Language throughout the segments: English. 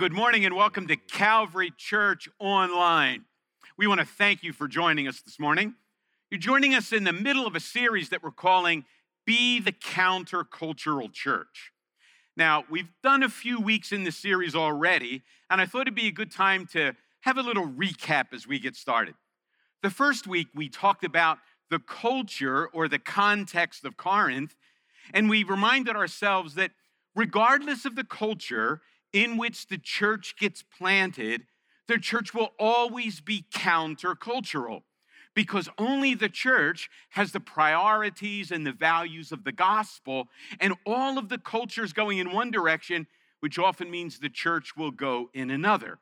Good morning and welcome to Calvary Church Online. We want to thank you for joining us this morning. You're joining us in the middle of a series that we're calling Be the Countercultural Church. Now, we've done a few weeks in the series already, and I thought it'd be a good time to have a little recap as we get started. The first week, we talked about the culture or the context of Corinth, and we reminded ourselves that regardless of the culture, in which the church gets planted, the church will always be countercultural because only the church has the priorities and the values of the gospel, and all of the cultures going in one direction, which often means the church will go in another.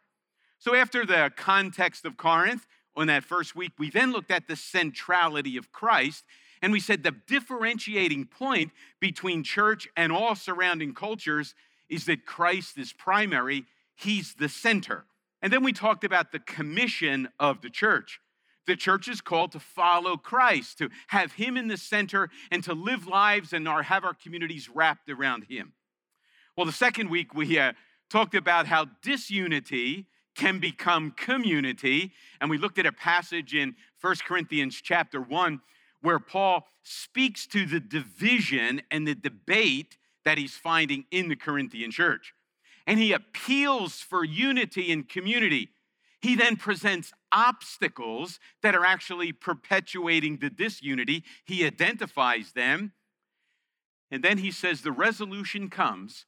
So, after the context of Corinth, on that first week, we then looked at the centrality of Christ. And we said the differentiating point between church and all surrounding cultures is that Christ is primary, He's the center. And then we talked about the commission of the church. The church is called to follow Christ, to have Him in the center, and to live lives and our, have our communities wrapped around Him. Well, the second week we uh, talked about how disunity can become community, and we looked at a passage in 1 Corinthians chapter 1 where Paul speaks to the division and the debate that he's finding in the Corinthian church. And he appeals for unity and community. He then presents obstacles that are actually perpetuating the disunity. He identifies them. And then he says the resolution comes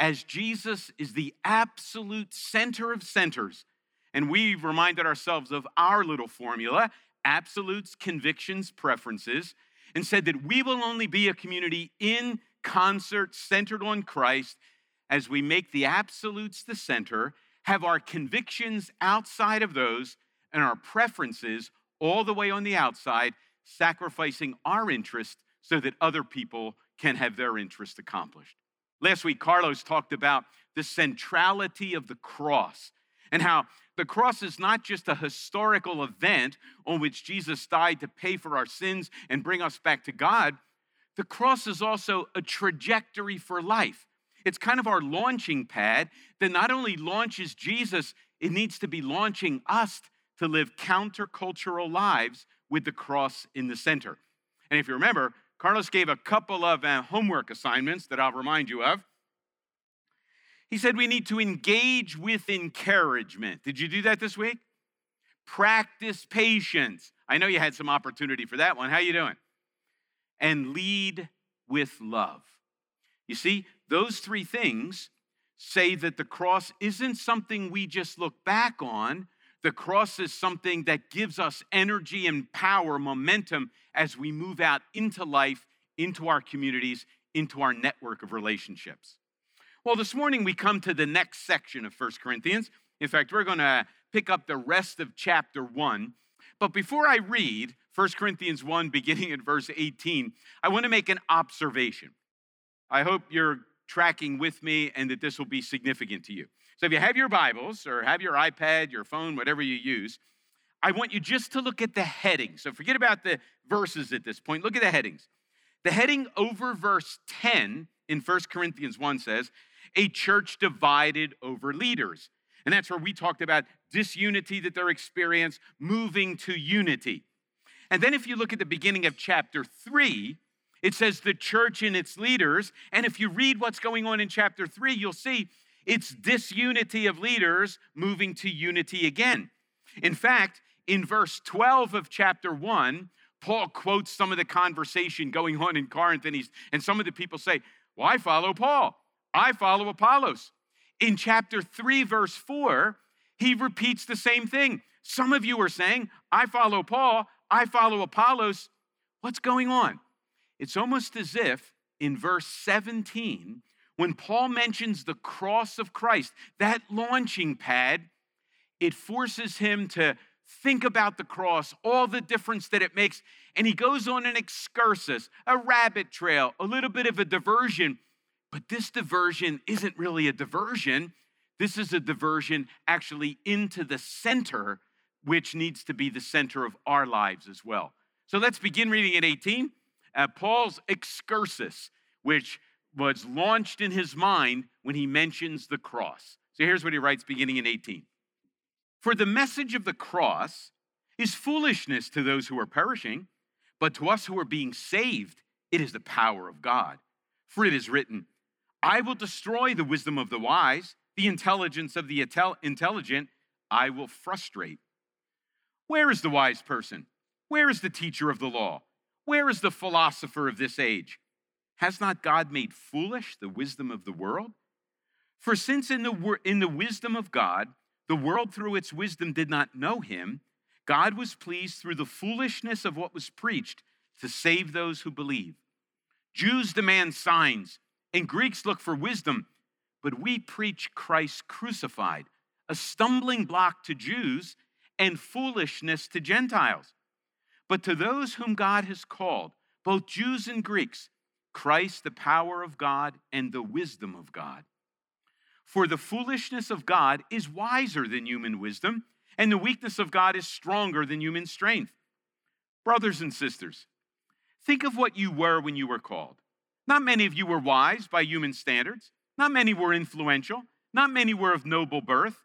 as Jesus is the absolute center of centers. And we've reminded ourselves of our little formula absolutes, convictions, preferences, and said that we will only be a community in concert centered on Christ as we make the absolutes the center, have our convictions outside of those, and our preferences all the way on the outside, sacrificing our interest so that other people can have their interest accomplished. Last week, Carlos talked about the centrality of the cross and how the cross is not just a historical event on which Jesus died to pay for our sins and bring us back to God, the cross is also a trajectory for life. It's kind of our launching pad that not only launches Jesus, it needs to be launching us to live countercultural lives with the cross in the center. And if you remember, Carlos gave a couple of uh, homework assignments that I'll remind you of. He said we need to engage with encouragement. Did you do that this week? Practice patience. I know you had some opportunity for that one. How are you doing? And lead with love. You see, those three things say that the cross isn't something we just look back on. The cross is something that gives us energy and power, momentum as we move out into life, into our communities, into our network of relationships. Well, this morning we come to the next section of First Corinthians. In fact, we're going to pick up the rest of chapter 1. But before I read, 1 Corinthians 1, beginning at verse 18, I want to make an observation. I hope you're tracking with me and that this will be significant to you. So if you have your Bibles or have your iPad, your phone, whatever you use, I want you just to look at the heading. So forget about the verses at this point. Look at the headings. The heading over verse 10 in 1 Corinthians 1 says, A church divided over leaders. And that's where we talked about disunity that they're experiencing, moving to unity. And then if you look at the beginning of chapter 3, it says the church and its leaders. And if you read what's going on in chapter 3, you'll see it's disunity of leaders moving to unity again. In fact, in verse 12 of chapter 1, Paul quotes some of the conversation going on in Corinth, and, he's, and some of the people say, Well, I follow Paul, I follow Apollos. In chapter 3, verse 4, he repeats the same thing. Some of you are saying, I follow Paul, I follow Apollos. What's going on? It's almost as if in verse 17, when Paul mentions the cross of Christ, that launching pad, it forces him to think about the cross, all the difference that it makes. And he goes on an excursus, a rabbit trail, a little bit of a diversion. But this diversion isn't really a diversion. This is a diversion actually into the center which needs to be the center of our lives as well. So let's begin reading at 18. Uh, Paul's excursus, which was launched in his mind when he mentions the cross. So here's what he writes beginning in 18 For the message of the cross is foolishness to those who are perishing, but to us who are being saved, it is the power of God. For it is written, I will destroy the wisdom of the wise, the intelligence of the intelligent, I will frustrate. Where is the wise person? Where is the teacher of the law? Where is the philosopher of this age? Has not God made foolish the wisdom of the world? For since in the, in the wisdom of God, the world through its wisdom did not know him, God was pleased through the foolishness of what was preached to save those who believe. Jews demand signs, and Greeks look for wisdom, but we preach Christ crucified, a stumbling block to Jews and foolishness to Gentiles. But to those whom God has called, both Jews and Greeks, Christ, the power of God and the wisdom of God. For the foolishness of God is wiser than human wisdom, and the weakness of God is stronger than human strength. Brothers and sisters, think of what you were when you were called. Not many of you were wise by human standards, not many were influential, not many were of noble birth,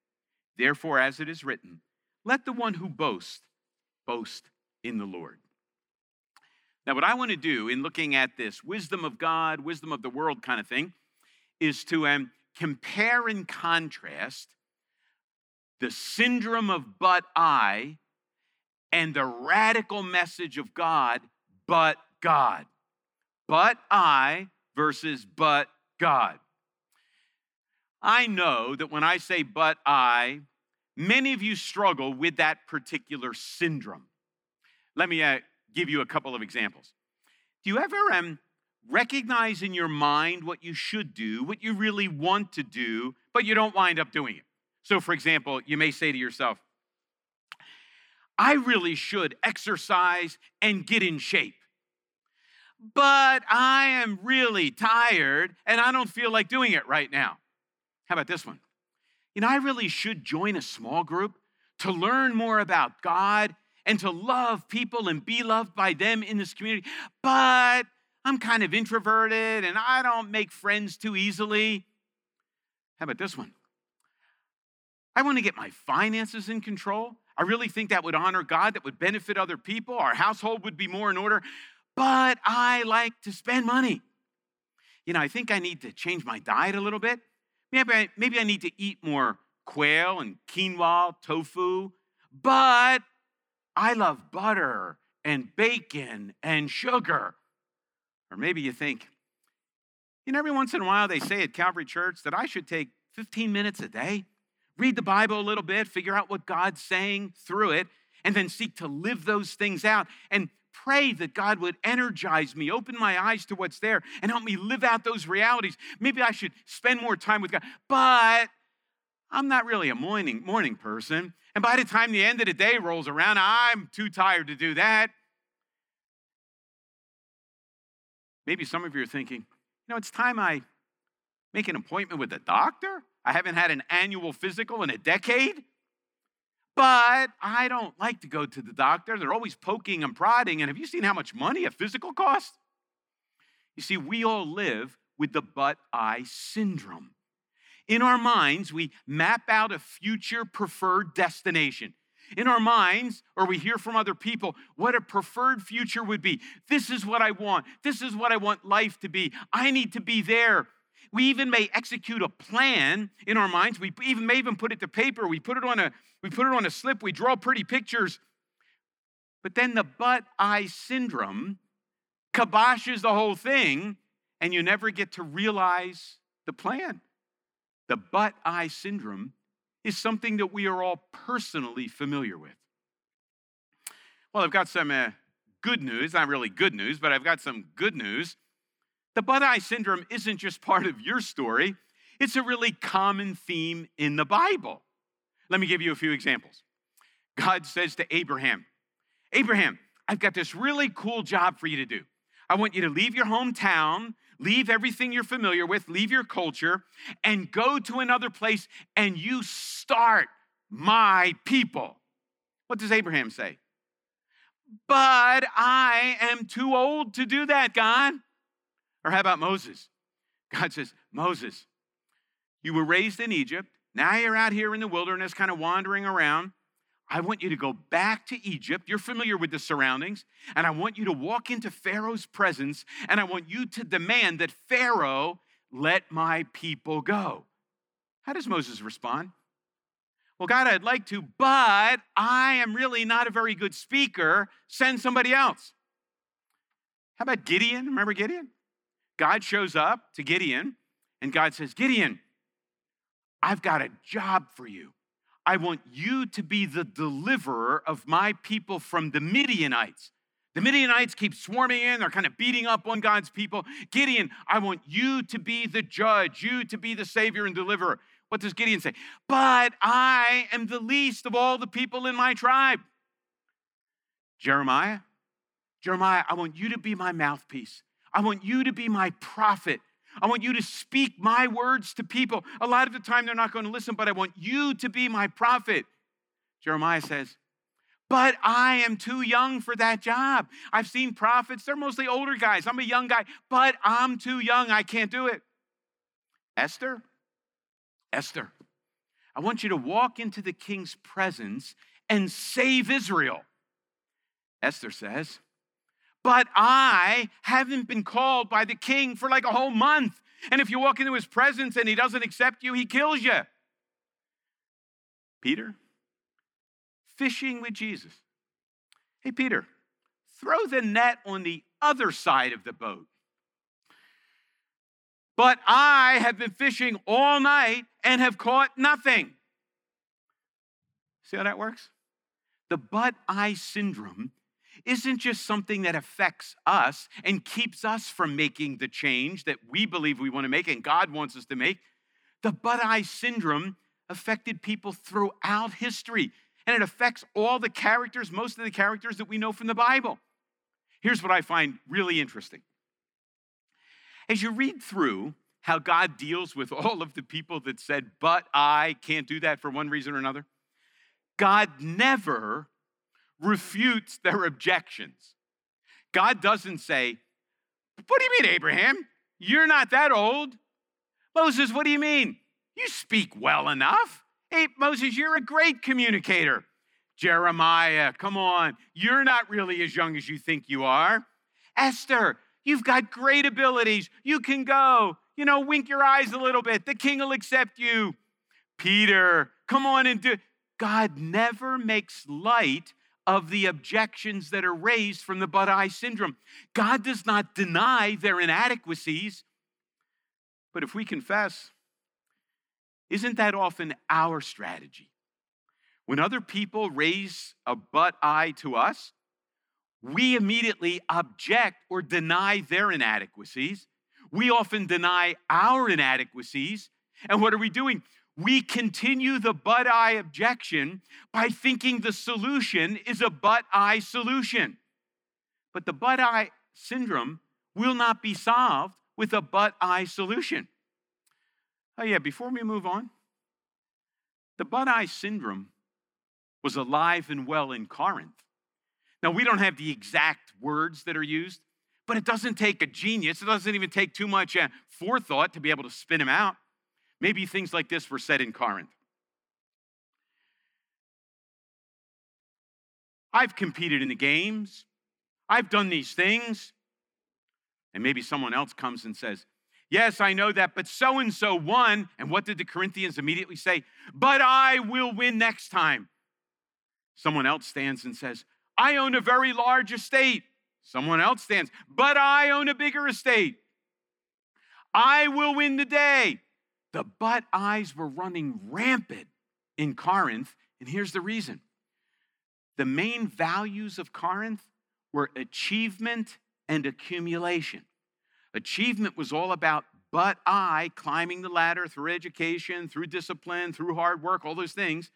Therefore, as it is written, let the one who boasts boast in the Lord. Now, what I want to do in looking at this wisdom of God, wisdom of the world kind of thing, is to um, compare and contrast the syndrome of but I and the radical message of God, but God. But I versus but God. I know that when I say but I, many of you struggle with that particular syndrome. Let me uh, give you a couple of examples. Do you ever um, recognize in your mind what you should do, what you really want to do, but you don't wind up doing it? So, for example, you may say to yourself, I really should exercise and get in shape. But I am really tired and I don't feel like doing it right now. How about this one? You know, I really should join a small group to learn more about God and to love people and be loved by them in this community. But I'm kind of introverted and I don't make friends too easily. How about this one? I want to get my finances in control. I really think that would honor God, that would benefit other people. Our household would be more in order. But I like to spend money. You know, I think I need to change my diet a little bit. Maybe I, maybe I need to eat more quail and quinoa, tofu. But I love butter and bacon and sugar. Or maybe you think, you know, every once in a while they say at Calvary Church that I should take 15 minutes a day, read the Bible a little bit, figure out what God's saying through it, and then seek to live those things out and pray that God would energize me, open my eyes to what's there, and help me live out those realities. Maybe I should spend more time with God. But I'm not really a morning, morning person. And by the time the end of the day rolls around, I'm too tired to do that. Maybe some of you are thinking, you know, it's time I make an appointment with a doctor. I haven't had an annual physical in a decade. But I don't like to go to the doctor. They're always poking and prodding. And have you seen how much money a physical costs? You see, we all live with the but I syndrome. In our minds, we map out a future preferred destination. In our minds, or we hear from other people what a preferred future would be. This is what I want. This is what I want life to be. I need to be there. We even may execute a plan in our minds. We even may even put it to paper. We put it on a we put it on a slip. We draw pretty pictures. But then the but I syndrome kiboshes the whole thing, and you never get to realize the plan. The but I syndrome is something that we are all personally familiar with. Well, I've got some uh, good news, not really good news, but I've got some good news. The but I syndrome isn't just part of your story, It's a really common theme in the Bible. Let me give you a few examples. God says to Abraham, Abraham, I've got this really cool job for you to do. I want you to leave your hometown, leave everything you're familiar with, leave your culture, and go to another place and you start my people. What does Abraham say? But I am too old to do that, God. Or how about Moses? God says, Moses, you were raised in Egypt. Now you're out here in the wilderness, kind of wandering around. I want you to go back to Egypt. You're familiar with the surroundings. And I want you to walk into Pharaoh's presence. And I want you to demand that Pharaoh let my people go. How does Moses respond? Well, God, I'd like to, but I am really not a very good speaker. Send somebody else. How about Gideon? Remember Gideon? God shows up to Gideon, and God says, Gideon, I've got a job for you. I want you to be the deliverer of my people from the Midianites. The Midianites keep swarming in, they're kind of beating up on God's people. Gideon, I want you to be the judge, you to be the savior and deliverer. What does Gideon say? But I am the least of all the people in my tribe. Jeremiah, Jeremiah, I want you to be my mouthpiece. I want you to be my prophet. I want you to speak my words to people. A lot of the time they're not going to listen, but I want you to be my prophet. Jeremiah says, but I am too young for that job. I've seen prophets, they're mostly older guys. I'm a young guy, but I'm too young. I can't do it. Esther, Esther, I want you to walk into the king's presence and save Israel. Esther says, But I haven't been called by the king for like a whole month. And if you walk into his presence and he doesn't accept you, he kills you. Peter, fishing with Jesus. Hey, Peter, throw the net on the other side of the boat. But I have been fishing all night and have caught nothing. See how that works? The but I syndrome isn't just something that affects us and keeps us from making the change that we believe we want to make and God wants us to make. The but I syndrome affected people throughout history, and it affects all the characters, most of the characters that we know from the Bible. Here's what I find really interesting as you read through how God deals with all of the people that said, but I can't do that for one reason or another, God never refutes their objections. God doesn't say, What do you mean, Abraham? You're not that old. Moses, what do you mean? You speak well enough. Hey, Moses, you're a great communicator. Jeremiah, come on. You're not really as young as you think you are. Esther, You've got great abilities. You can go. You know, wink your eyes a little bit. The king will accept you. Peter, come on and do. God never makes light of the objections that are raised from the but I syndrome. God does not deny their inadequacies. But if we confess, isn't that often our strategy? When other people raise a but I to us, we immediately object or deny their inadequacies. We often deny our inadequacies. And what are we doing? We continue the but I objection by thinking the solution is a but I solution. But the but I syndrome will not be solved with a but I solution. Oh, yeah, before we move on, the but I syndrome was alive and well in Corinth. Now, we don't have the exact words that are used, but it doesn't take a genius. It doesn't even take too much uh, forethought to be able to spin them out. Maybe things like this were said in Corinth. I've competed in the games. I've done these things. And maybe someone else comes and says, Yes, I know that, but so and so won. And what did the Corinthians immediately say? But I will win next time. Someone else stands and says, I own a very large estate. Someone else stands, but I own a bigger estate. I will win the day. The but eyes were running rampant in Corinth, and here's the reason the main values of Corinth were achievement and accumulation. Achievement was all about but I climbing the ladder through education, through discipline, through hard work, all those things.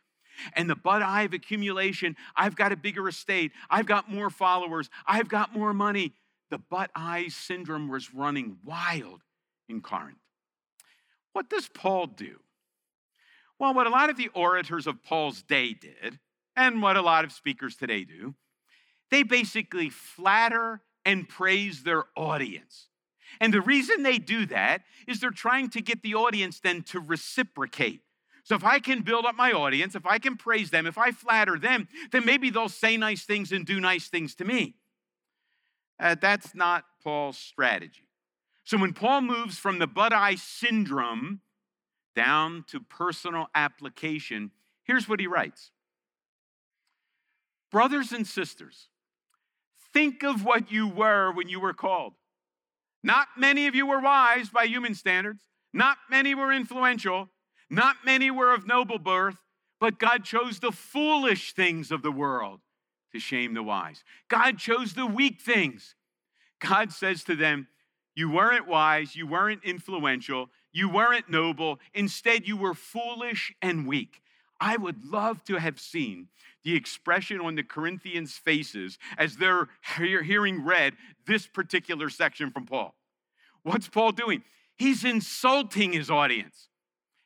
And the but I of accumulation, I've got a bigger estate, I've got more followers, I've got more money. The but I syndrome was running wild in Corinth. What does Paul do? Well, what a lot of the orators of Paul's day did, and what a lot of speakers today do, they basically flatter and praise their audience. And the reason they do that is they're trying to get the audience then to reciprocate. So if I can build up my audience, if I can praise them, if I flatter them, then maybe they'll say nice things and do nice things to me. Uh, that's not Paul's strategy. So when Paul moves from the but I syndrome down to personal application, here's what he writes Brothers and sisters, think of what you were when you were called. Not many of you were wise by human standards, not many were influential, not many were of noble birth, but God chose the foolish things of the world to shame the wise. God chose the weak things. God says to them, You weren't wise, you weren't influential, you weren't noble. Instead, you were foolish and weak. I would love to have seen the expression on the Corinthians' faces as they're hearing read this particular section from Paul. What's Paul doing? He's insulting his audience.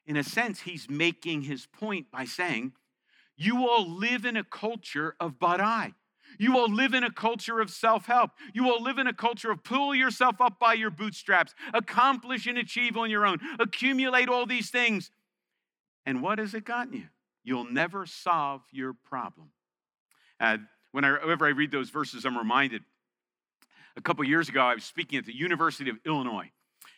In a sense, he's making his point by saying, You all live in a culture of but I. You will live in a culture of self help. You will live in a culture of pull yourself up by your bootstraps, accomplish and achieve on your own, accumulate all these things. And what has it gotten you? You'll never solve your problem. Uh, whenever I read those verses, I'm reminded a couple years ago, I was speaking at the University of Illinois.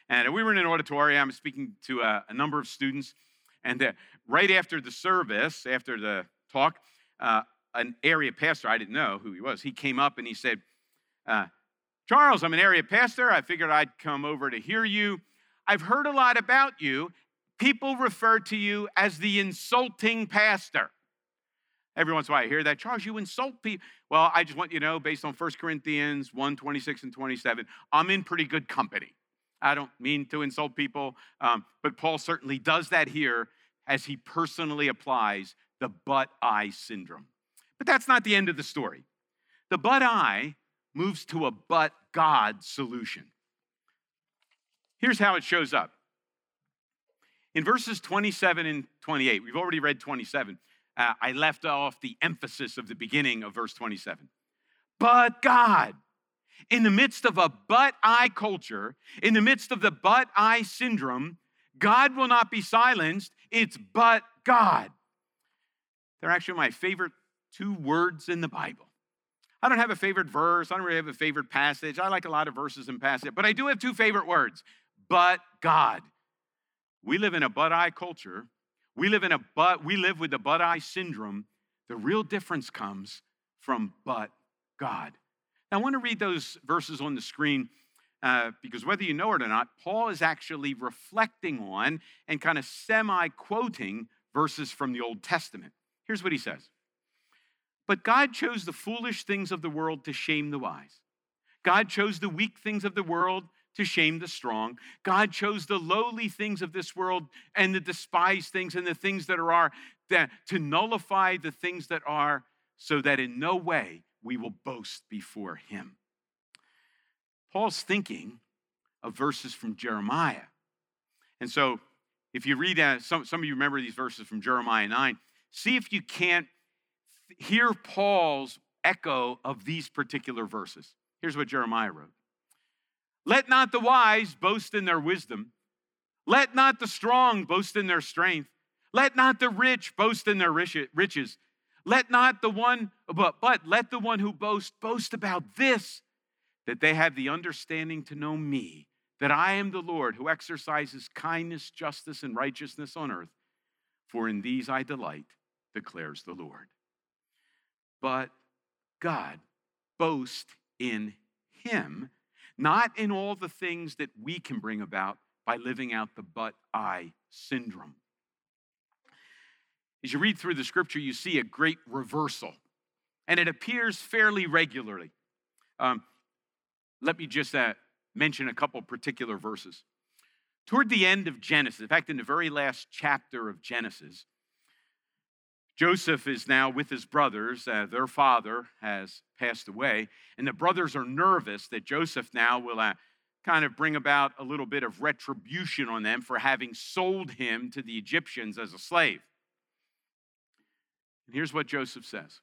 And we were in an auditorium I was speaking to a, a number of students. And uh, right after the service, after the talk, uh, an area pastor, I didn't know who he was, he came up and he said, uh, Charles, I'm an area pastor. I figured I'd come over to hear you. I've heard a lot about you. People refer to you as the insulting pastor. Every once in a while I hear that, Charles, you insult people. Well, I just want you to know, based on 1 Corinthians 1 26 and 27, I'm in pretty good company. I don't mean to insult people, um, but Paul certainly does that here as he personally applies the but I syndrome. But that's not the end of the story. The but I moves to a but God solution. Here's how it shows up. In verses 27 and 28, we've already read 27. Uh, I left off the emphasis of the beginning of verse 27. But God, in the midst of a but I culture, in the midst of the but I syndrome, God will not be silenced. It's but God. They're actually my favorite two words in the Bible. I don't have a favorite verse. I don't really have a favorite passage. I like a lot of verses and passages, but I do have two favorite words. But God. We live in a but I culture. We live in a but we live with the but I syndrome. The real difference comes from but God. Now I want to read those verses on the screen uh, because whether you know it or not, Paul is actually reflecting on and kind of semi quoting verses from the Old Testament. Here's what he says but God chose the foolish things of the world to shame the wise. God chose the weak things of the world to shame the strong. God chose the lowly things of this world and the despised things and the things that are that, to nullify the things that are, so that in no way we will boast before Him. Paul's thinking of verses from Jeremiah. And so, if you read, uh, some, some of you remember these verses from Jeremiah 9, see if you can't hear Paul's echo of these particular verses. Here's what Jeremiah wrote Let not the wise boast in their wisdom, let not the strong boast in their strength, let not the rich boast in their riches. Let not the one, but, but let the one who boasts boast about this, that they have the understanding to know me, that I am the Lord who exercises kindness, justice, and righteousness on earth. For in these I delight, declares the Lord but God. Boast in Him, not in all the things that we can bring about by living out the but I syndrome. As you read through the scripture, you see a great reversal, and it appears fairly regularly. Um, let me just uh, mention a couple particular verses. Toward the end of Genesis, in fact, in the very last chapter of Genesis, Joseph is now with his brothers. Uh, their father has passed away, and the brothers are nervous that Joseph now will uh, kind of bring about a little bit of retribution on them for having sold him to the Egyptians as a slave. And here's what Joseph says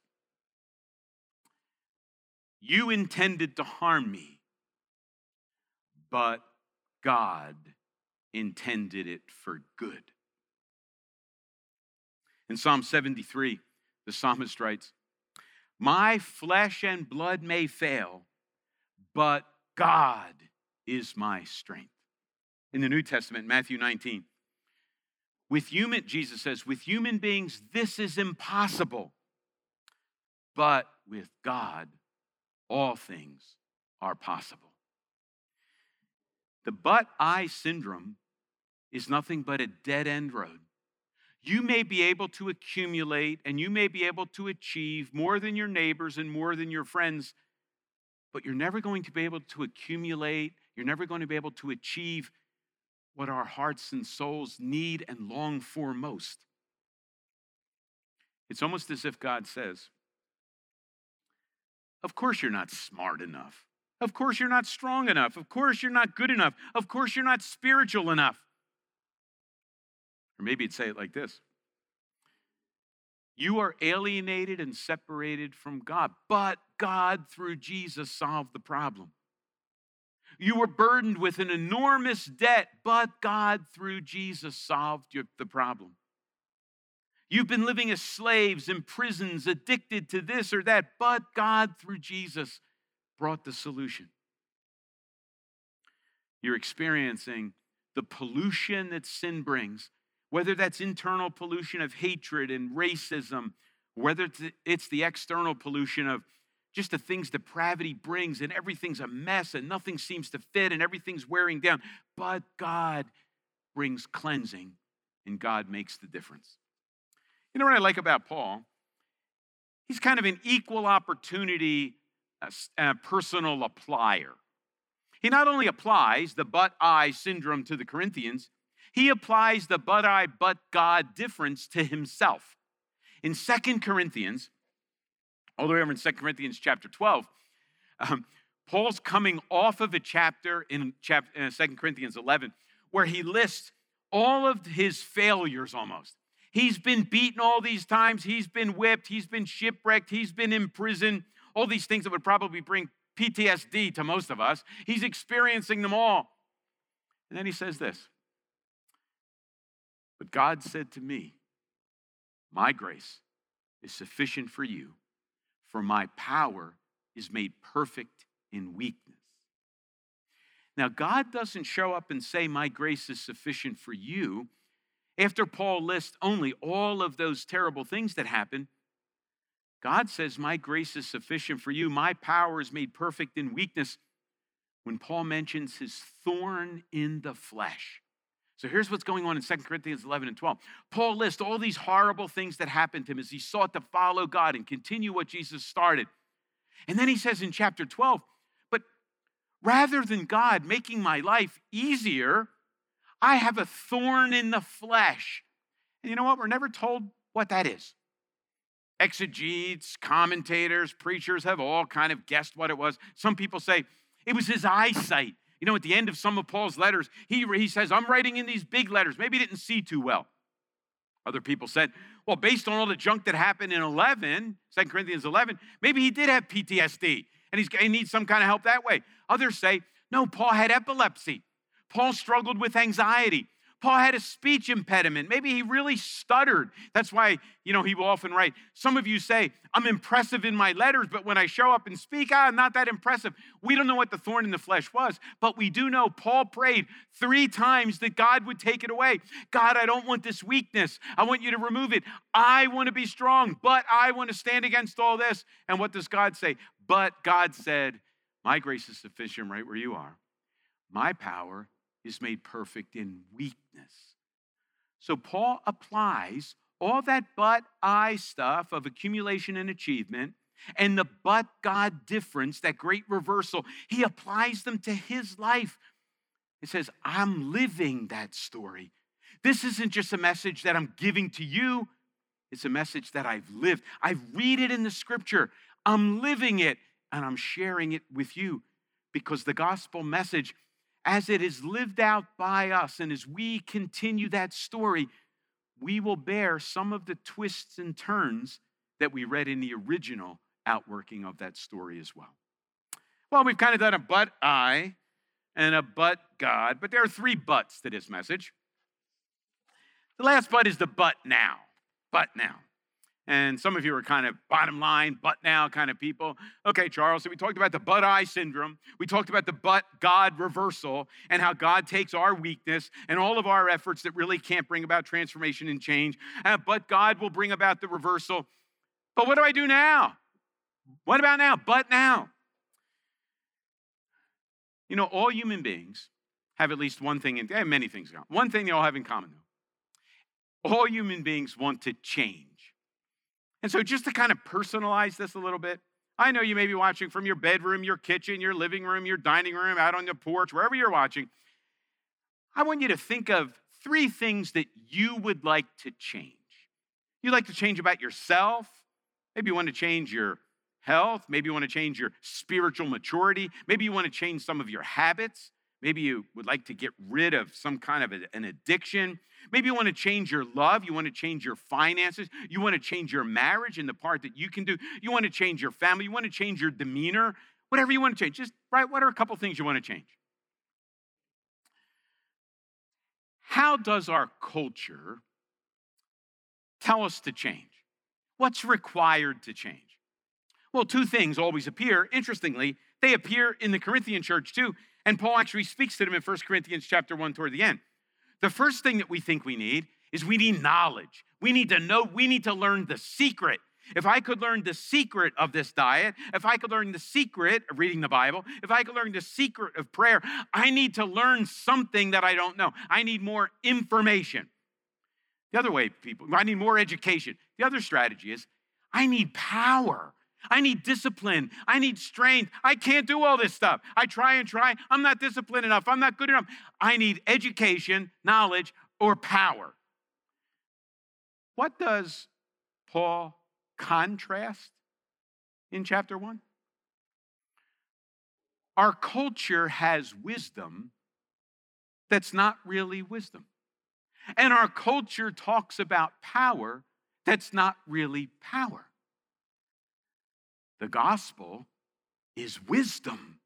You intended to harm me, but God intended it for good. In Psalm 73, the psalmist writes, My flesh and blood may fail, but God is my strength. In the New Testament, Matthew 19, with human, Jesus says, with human beings, this is impossible. But with God, all things are possible. The but I syndrome is nothing but a dead end road. You may be able to accumulate and you may be able to achieve more than your neighbors and more than your friends, but you're never going to be able to accumulate, you're never going to be able to achieve what our hearts and souls need and long for most. It's almost as if God says, Of course, you're not smart enough. Of course, you're not strong enough. Of course, you're not good enough. Of course, you're not spiritual enough. Or maybe you'd say it like this You are alienated and separated from God, but God, through Jesus, solved the problem. You were burdened with an enormous debt, but God, through Jesus, solved your, the problem. You've been living as slaves in prisons, addicted to this or that, but God, through Jesus, brought the solution. You're experiencing the pollution that sin brings, whether that's internal pollution of hatred and racism, whether it's the external pollution of just the things depravity brings, and everything's a mess, and nothing seems to fit, and everything's wearing down. But God brings cleansing, and God makes the difference. You know what I like about Paul? He's kind of an equal opportunity uh, uh personal applier. He not only applies the but I syndrome to the Corinthians, he applies the but I, but God difference to himself. In Second Corinthians, all the way over in 2 Corinthians chapter 12, um, Paul's coming off of a chapter in chapter, uh, 2 Corinthians 11 where he lists all of his failures almost. He's been beaten all these times, he's been whipped, he's been shipwrecked, he's been in prison, all these things that would probably bring PTSD to most of us. He's experiencing them all. And then he says this But God said to me, My grace is sufficient for you for my power is made perfect in weakness. Now, God doesn't show up and say, My grace is sufficient for you. After Paul lists only all of those terrible things that happened, God says, My grace is sufficient for you. My power is made perfect in weakness. When Paul mentions his thorn in the flesh, so here's what's going on in 2 Corinthians 11 and 12. Paul lists all these horrible things that happened to him as he sought to follow God and continue what Jesus started. And then he says in chapter 12, but rather than God making my life easier, I have a thorn in the flesh. And you know what? We're never told what that is. Exegetes, commentators, preachers have all kind of guessed what it was. Some people say it was his eyesight. You know, at the end of some of Paul's letters, he, he says, I'm writing in these big letters. Maybe he didn't see too well. Other people said, well, based on all the junk that happened in 11, 2 Corinthians 11, maybe he did have PTSD and he's, he needs some kind of help that way. Others say, no, Paul had epilepsy. Paul struggled with anxiety. Paul had a speech impediment. Maybe he really stuttered. That's why, you know, he will often write. Some of you say, I'm impressive in my letters, but when I show up and speak, ah, I'm not that impressive. We don't know what the thorn in the flesh was, but we do know Paul prayed three times that God would take it away. God, I don't want this weakness. I want you to remove it. I want to be strong, but I want to stand against all this. And what does God say? But God said, My grace is sufficient right where you are. My power is made perfect in weakness. So Paul applies all that but I stuff of accumulation and achievement and the but God difference, that great reversal, he applies them to his life. It says, I'm living that story. This isn't just a message that I'm giving to you, it's a message that I've lived. I read it in the scripture, I'm living it, and I'm sharing it with you because the gospel message, as it is lived out by us, and as we continue that story, we will bear some of the twists and turns that we read in the original outworking of that story as well. Well, we've kind of done a but I and a but God, but there are three buts to this message. The last but is the but now. But now. And some of you are kind of bottom line, but now kind of people. Okay, Charles, so we talked about the but I syndrome. We talked about the but God reversal and how God takes our weakness and all of our efforts that really can't bring about transformation and change. Uh, but God will bring about the reversal. But what do I do now? What about now? But now. You know, all human beings have at least one thing, in, they many things in common. One thing they all have in common, though. All human beings want to change. And so, just to kind of personalize this a little bit, I know you may be watching from your bedroom, your kitchen, your living room, your dining room, out on the porch, wherever you're watching. I want you to think of three things that you would like to change. You'd like to change about yourself. Maybe you want to change your health. Maybe you want to change your spiritual maturity. Maybe you want to change some of your habits. Maybe you would like to get rid of some kind of an addiction. Maybe you want to change your love. You want to change your finances. You want to change your marriage and the part that you can do. You want to change your family. You want to change your demeanor. Whatever you want to change. Just, right? What are a couple things you want to change? How does our culture tell us to change? What's required to change? Well, two things always appear. Interestingly, they appear in the Corinthian church too. And Paul actually speaks to them in 1 Corinthians chapter 1 toward the end. The first thing that we think we need is we need knowledge. We need to know, we need to learn the secret. If I could learn the secret of this diet, if I could learn the secret of reading the Bible, if I could learn the secret of prayer, I need to learn something that I don't know. I need more information. The other way, people, I need more education. The other strategy is I need power. I need discipline. I need strength. I can't do all this stuff. I try and try. I'm not disciplined enough. I'm not good enough. I need education, knowledge, or power. What does Paul contrast in chapter 1? Our culture has wisdom that's not really wisdom. And our culture talks about power that's not really power. The gospel is wisdom,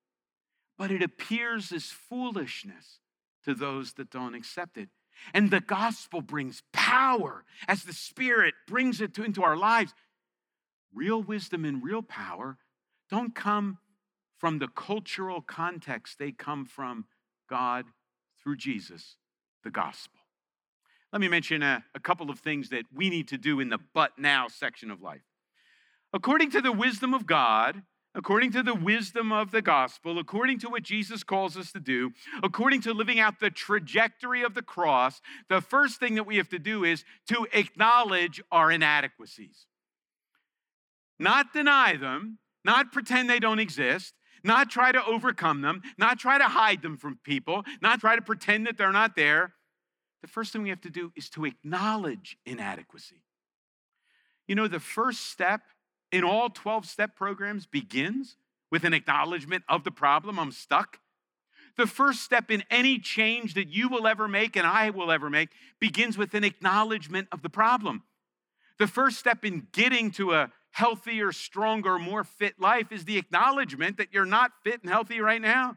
but it appears as foolishness to those that don't accept it. And the gospel brings power as the Spirit brings it to, into our lives. Real wisdom and real power don't come from the cultural context, they come from God through Jesus, the gospel. Let me mention a, a couple of things that we need to do in the but now section of life. According to the wisdom of God, according to the wisdom of the gospel, according to what Jesus calls us to do, according to living out the trajectory of the cross, the first thing that we have to do is to acknowledge our inadequacies. Not deny them, not pretend they don't exist, not try to overcome them, not try to hide them from people, not try to pretend that they're not there. The first thing we have to do is to acknowledge inadequacy. You know, the first step in all 12 step programs begins with an acknowledgement of the problem. I'm stuck. The first step in any change that you will ever make and I will ever make begins with an acknowledgement of the problem. The first step in getting to a healthier, stronger, more fit life is the acknowledgement that you're not fit and healthy right now.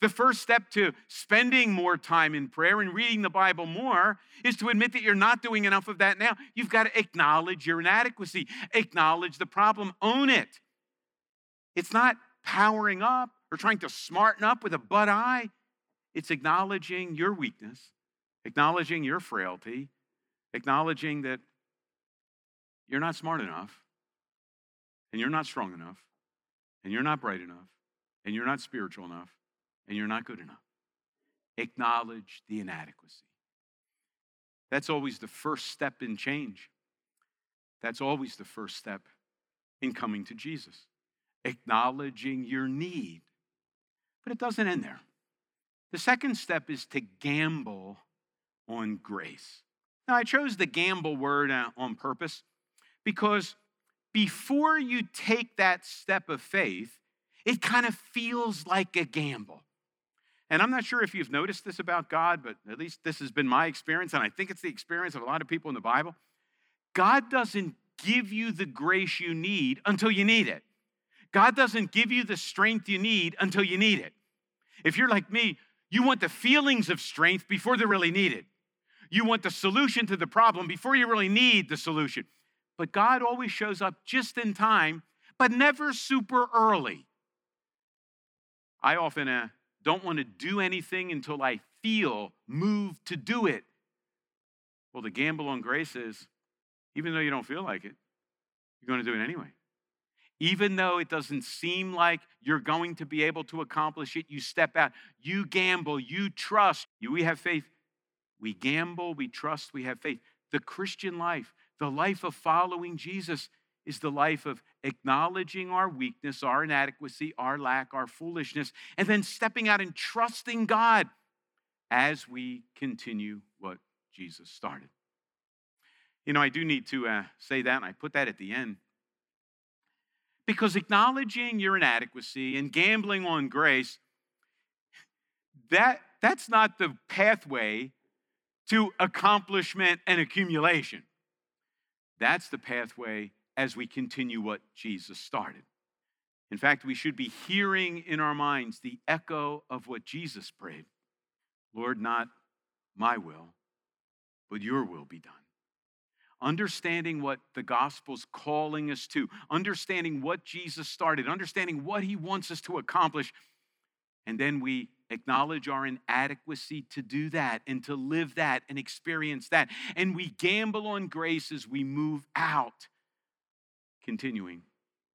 The first step to spending more time in prayer and reading the Bible more is to admit that you're not doing enough of that now. You've got to acknowledge your inadequacy, acknowledge the problem, own it. It's not powering up or trying to smarten up with a but I. It's acknowledging your weakness, acknowledging your frailty, acknowledging that you're not smart enough, and you're not strong enough, and you're not bright enough, and you're not spiritual enough, and you're not good enough. Acknowledge the inadequacy. That's always the first step in change. That's always the first step in coming to Jesus. Acknowledging your need. But it doesn't end there. The second step is to gamble on grace. Now, I chose the gamble word uh, on purpose because before you take that step of faith, it kind of feels like a gamble. And I'm not sure if you've noticed this about God, but at least this has been my experience, and I think it's the experience of a lot of people in the Bible. God doesn't give you the grace you need until you need it. God doesn't give you the strength you need until you need it. If you're like me, you want the feelings of strength before they're really needed. You want the solution to the problem before you really need the solution. But God always shows up just in time, but never super early. I often uh, don't want to do anything until I feel moved to do it. Well, the gamble on grace is even though you don't feel like it, you're going to do it anyway. Even though it doesn't seem like you're going to be able to accomplish it, you step out, you gamble, you trust. You, we have faith. We gamble, we trust, we have faith. The Christian life, the life of following Jesus, is the life of acknowledging our weakness, our inadequacy, our lack, our foolishness, and then stepping out and trusting God as we continue what Jesus started. You know, I do need to uh, say that, and I put that at the end. Because acknowledging your inadequacy and gambling on grace, that, that's not the pathway to accomplishment and accumulation. That's the pathway as we continue what Jesus started. In fact, we should be hearing in our minds the echo of what Jesus prayed Lord, not my will, but your will be done. Understanding what the gospel's calling us to, understanding what Jesus started, understanding what he wants us to accomplish, and then we acknowledge our inadequacy to do that and to live that and experience that. And we gamble on grace as we move out continuing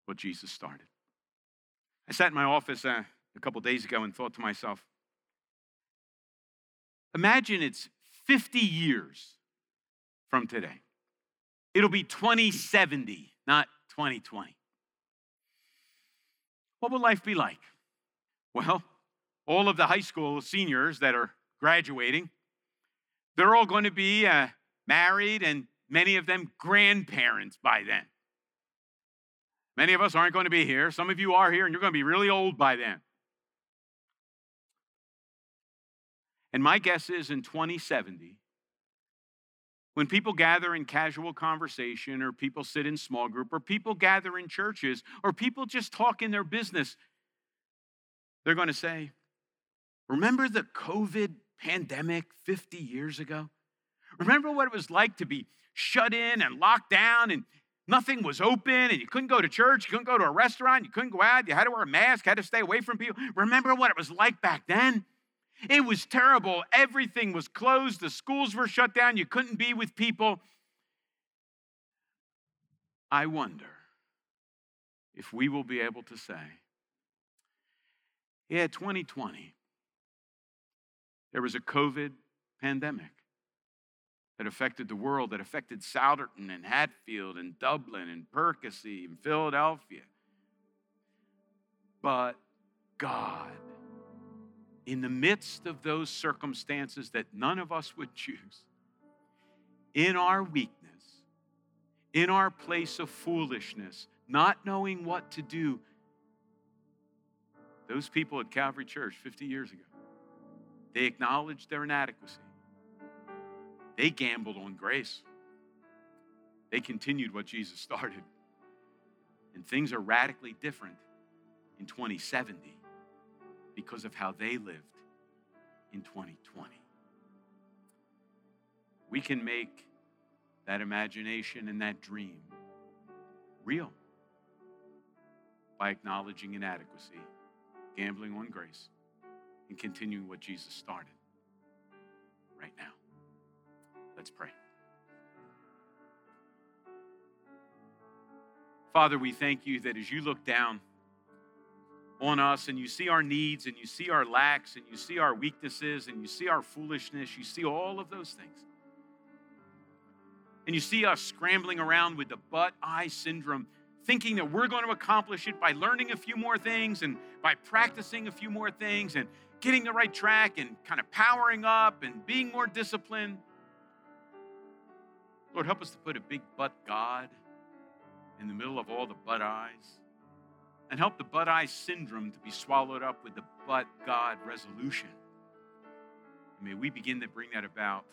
what Jesus started. I sat in my office uh, a couple days ago and thought to myself, imagine it's 50 years from today. It'll be 2070, not 2020. What will life be like? Well, all of the high school seniors that are graduating, they're all going to be uh, married and many of them grandparents by then. Many of us aren't going to be here. Some of you are here, and you're going to be really old by then. And my guess is in 2070, when people gather in casual conversation, or people sit in small group, or people gather in churches, or people just talk in their business, they're going to say, Remember the COVID pandemic 50 years ago? Remember what it was like to be shut in and locked down and Nothing was open and you couldn't go to church, you couldn't go to a restaurant, you couldn't go out, you had to wear a mask, had to stay away from people. Remember what it was like back then? It was terrible. Everything was closed, the schools were shut down, you couldn't be with people. I wonder if we will be able to say, yeah, 2020, there was a COVID pandemic that affected the world, that affected Souderton and Hatfield and Dublin and Percy and Philadelphia. But God, in the midst of those circumstances that none of us would choose, in our weakness, in our place of foolishness, not knowing what to do, those people at Calvary Church 50 years ago, they acknowledged their inadequacy. They gambled on grace. They continued what Jesus started. And things are radically different in 2070 because of how they lived in 2020. We can make that imagination and that dream real by acknowledging inadequacy, gambling on grace, and continuing what Jesus started right now. Let's pray. Father, we thank you that as you look down on us and you see our needs and you see our lacks and you see our weaknesses and you see our foolishness, you see all of those things. And you see us scrambling around with the but I syndrome, thinking that we're going to accomplish it by learning a few more things and by practicing a few more things and getting the right track and kind of powering up and being more disciplined. Lord, help us to put a big but God in the middle of all the but eyes and help the but I syndrome to be swallowed up with the but God resolution. may we begin to bring that about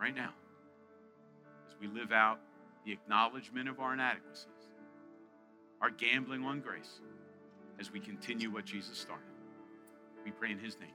right now as we live out the acknowledgement of our inadequacies, our gambling on grace, as we continue what Jesus started. We pray in his name.